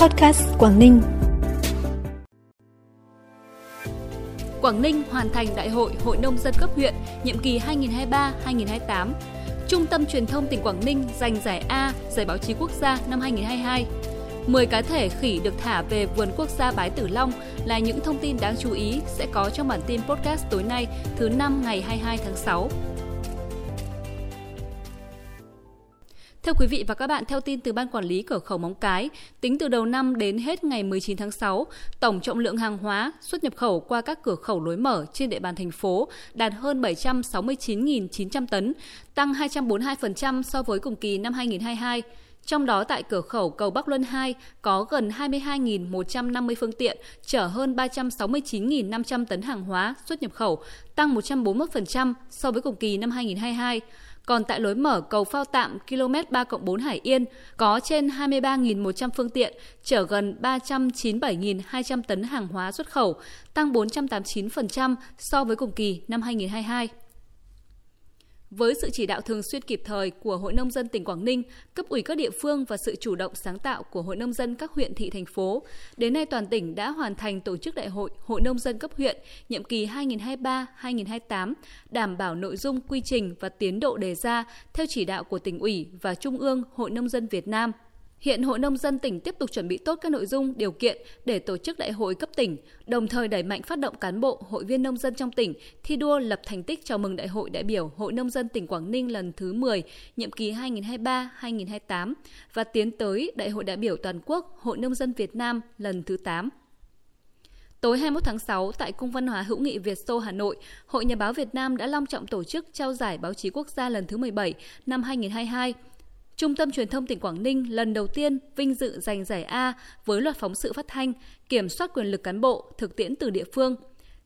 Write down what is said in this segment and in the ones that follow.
Podcast Quảng Ninh. Quảng Ninh hoàn thành đại hội Hội Nông dân cấp huyện nhiệm kỳ 2023-2028. Trung tâm Truyền thông tỉnh Quảng Ninh giành giải A, giải báo chí quốc gia năm 2022. 10 cá thể khỉ được thả về vườn quốc gia Bái Tử Long là những thông tin đáng chú ý sẽ có trong bản tin podcast tối nay thứ năm ngày 22 tháng 6. Thưa quý vị và các bạn, theo tin từ Ban Quản lý Cửa khẩu Móng Cái, tính từ đầu năm đến hết ngày 19 tháng 6, tổng trọng lượng hàng hóa xuất nhập khẩu qua các cửa khẩu lối mở trên địa bàn thành phố đạt hơn 769.900 tấn, tăng 242% so với cùng kỳ năm 2022. Trong đó tại cửa khẩu cầu Bắc Luân 2 có gần 22.150 phương tiện chở hơn 369.500 tấn hàng hóa xuất nhập khẩu, tăng 141% so với cùng kỳ năm 2022. Còn tại lối mở cầu phao tạm km 3 4 Hải Yên có trên 23.100 phương tiện chở gần 397.200 tấn hàng hóa xuất khẩu, tăng 489% so với cùng kỳ năm 2022. Với sự chỉ đạo thường xuyên kịp thời của Hội Nông dân tỉnh Quảng Ninh, cấp ủy các địa phương và sự chủ động sáng tạo của Hội Nông dân các huyện thị thành phố, đến nay toàn tỉnh đã hoàn thành tổ chức đại hội Hội Nông dân cấp huyện nhiệm kỳ 2023-2028, đảm bảo nội dung, quy trình và tiến độ đề ra theo chỉ đạo của tỉnh ủy và Trung ương Hội Nông dân Việt Nam – Hiện Hội Nông dân tỉnh tiếp tục chuẩn bị tốt các nội dung, điều kiện để tổ chức đại hội cấp tỉnh, đồng thời đẩy mạnh phát động cán bộ, hội viên nông dân trong tỉnh thi đua lập thành tích chào mừng Đại hội đại biểu Hội Nông dân tỉnh Quảng Ninh lần thứ 10, nhiệm kỳ 2023-2028 và tiến tới Đại hội đại biểu toàn quốc Hội Nông dân Việt Nam lần thứ 8. Tối 21 tháng 6, tại Cung văn hóa hữu nghị Việt Xô Hà Nội, Hội Nhà báo Việt Nam đã long trọng tổ chức trao giải báo chí quốc gia lần thứ 17 năm 2022 Trung tâm Truyền thông tỉnh Quảng Ninh lần đầu tiên vinh dự giành giải A với loạt phóng sự phát thanh, kiểm soát quyền lực cán bộ, thực tiễn từ địa phương.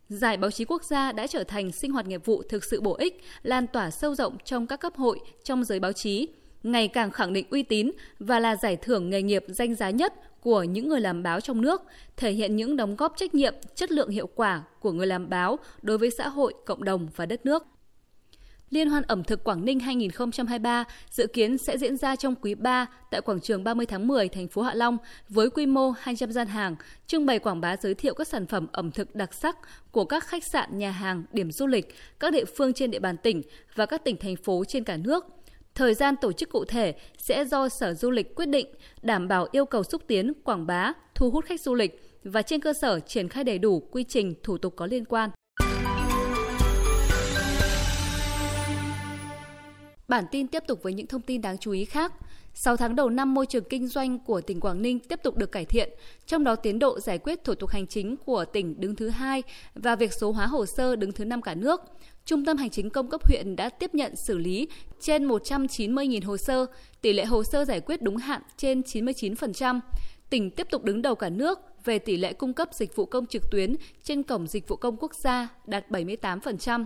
Giải báo chí quốc gia đã trở thành sinh hoạt nghiệp vụ thực sự bổ ích, lan tỏa sâu rộng trong các cấp hội trong giới báo chí, ngày càng khẳng định uy tín và là giải thưởng nghề nghiệp danh giá nhất của những người làm báo trong nước, thể hiện những đóng góp trách nhiệm, chất lượng hiệu quả của người làm báo đối với xã hội, cộng đồng và đất nước. Liên hoan ẩm thực Quảng Ninh 2023 dự kiến sẽ diễn ra trong quý 3 tại quảng trường 30 tháng 10 thành phố Hạ Long với quy mô 200 gian hàng, trưng bày quảng bá giới thiệu các sản phẩm ẩm thực đặc sắc của các khách sạn, nhà hàng, điểm du lịch, các địa phương trên địa bàn tỉnh và các tỉnh thành phố trên cả nước. Thời gian tổ chức cụ thể sẽ do Sở Du lịch quyết định, đảm bảo yêu cầu xúc tiến, quảng bá, thu hút khách du lịch và trên cơ sở triển khai đầy đủ quy trình thủ tục có liên quan. Bản tin tiếp tục với những thông tin đáng chú ý khác. 6 tháng đầu năm, môi trường kinh doanh của tỉnh Quảng Ninh tiếp tục được cải thiện, trong đó tiến độ giải quyết thủ tục hành chính của tỉnh đứng thứ hai và việc số hóa hồ sơ đứng thứ năm cả nước. Trung tâm Hành chính công cấp huyện đã tiếp nhận xử lý trên 190.000 hồ sơ, tỷ lệ hồ sơ giải quyết đúng hạn trên 99%. Tỉnh tiếp tục đứng đầu cả nước về tỷ lệ cung cấp dịch vụ công trực tuyến trên cổng dịch vụ công quốc gia đạt 78%.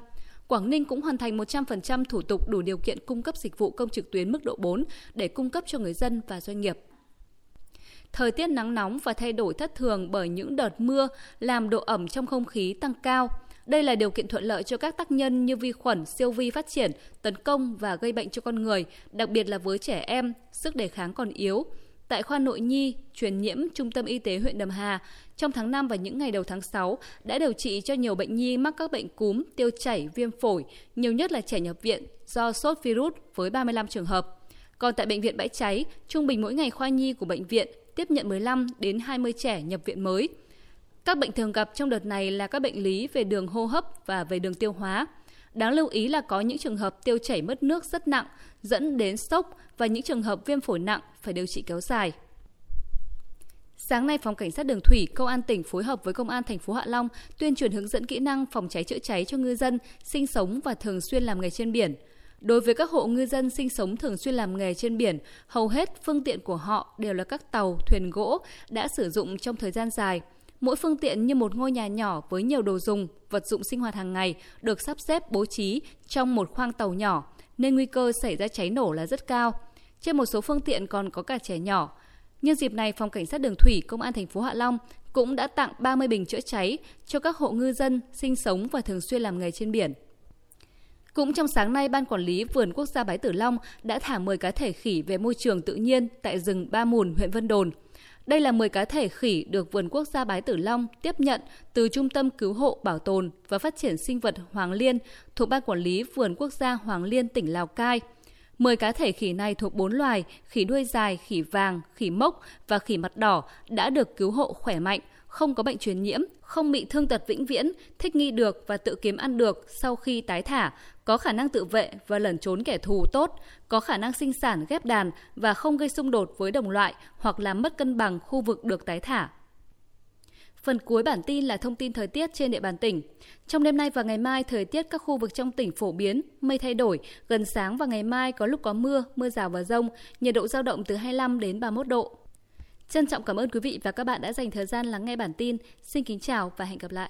Quảng Ninh cũng hoàn thành 100% thủ tục đủ điều kiện cung cấp dịch vụ công trực tuyến mức độ 4 để cung cấp cho người dân và doanh nghiệp. Thời tiết nắng nóng và thay đổi thất thường bởi những đợt mưa làm độ ẩm trong không khí tăng cao. Đây là điều kiện thuận lợi cho các tác nhân như vi khuẩn, siêu vi phát triển, tấn công và gây bệnh cho con người, đặc biệt là với trẻ em, sức đề kháng còn yếu. Tại khoa nội nhi, truyền nhiễm Trung tâm Y tế huyện Đầm Hà, trong tháng 5 và những ngày đầu tháng 6 đã điều trị cho nhiều bệnh nhi mắc các bệnh cúm, tiêu chảy, viêm phổi, nhiều nhất là trẻ nhập viện do sốt virus với 35 trường hợp. Còn tại bệnh viện Bãi Cháy, trung bình mỗi ngày khoa nhi của bệnh viện tiếp nhận 15 đến 20 trẻ nhập viện mới. Các bệnh thường gặp trong đợt này là các bệnh lý về đường hô hấp và về đường tiêu hóa. Đáng lưu ý là có những trường hợp tiêu chảy mất nước rất nặng, dẫn đến sốc và những trường hợp viêm phổi nặng phải điều trị kéo dài. Sáng nay, Phòng Cảnh sát Đường Thủy, Công an tỉnh phối hợp với Công an thành phố Hạ Long tuyên truyền hướng dẫn kỹ năng phòng cháy chữa cháy cho ngư dân sinh sống và thường xuyên làm nghề trên biển. Đối với các hộ ngư dân sinh sống thường xuyên làm nghề trên biển, hầu hết phương tiện của họ đều là các tàu, thuyền gỗ đã sử dụng trong thời gian dài. Mỗi phương tiện như một ngôi nhà nhỏ với nhiều đồ dùng, vật dụng sinh hoạt hàng ngày được sắp xếp bố trí trong một khoang tàu nhỏ, nên nguy cơ xảy ra cháy nổ là rất cao. Trên một số phương tiện còn có cả trẻ nhỏ. Nhân dịp này, Phòng Cảnh sát Đường Thủy, Công an thành phố Hạ Long cũng đã tặng 30 bình chữa cháy cho các hộ ngư dân sinh sống và thường xuyên làm nghề trên biển. Cũng trong sáng nay, Ban Quản lý Vườn Quốc gia Bái Tử Long đã thả 10 cá thể khỉ về môi trường tự nhiên tại rừng Ba Mùn, huyện Vân Đồn. Đây là 10 cá thể khỉ được Vườn Quốc gia Bái Tử Long tiếp nhận từ Trung tâm Cứu hộ Bảo tồn và Phát triển Sinh vật Hoàng Liên thuộc Ban Quản lý Vườn Quốc gia Hoàng Liên tỉnh Lào Cai. 10 cá thể khỉ này thuộc 4 loài, khỉ đuôi dài, khỉ vàng, khỉ mốc và khỉ mặt đỏ đã được cứu hộ khỏe mạnh, không có bệnh truyền nhiễm, không bị thương tật vĩnh viễn, thích nghi được và tự kiếm ăn được sau khi tái thả, có khả năng tự vệ và lẩn trốn kẻ thù tốt, có khả năng sinh sản ghép đàn và không gây xung đột với đồng loại hoặc làm mất cân bằng khu vực được tái thả. Phần cuối bản tin là thông tin thời tiết trên địa bàn tỉnh. Trong đêm nay và ngày mai, thời tiết các khu vực trong tỉnh phổ biến, mây thay đổi, gần sáng và ngày mai có lúc có mưa, mưa rào và rông, nhiệt độ giao động từ 25 đến 31 độ. Trân trọng cảm ơn quý vị và các bạn đã dành thời gian lắng nghe bản tin. Xin kính chào và hẹn gặp lại.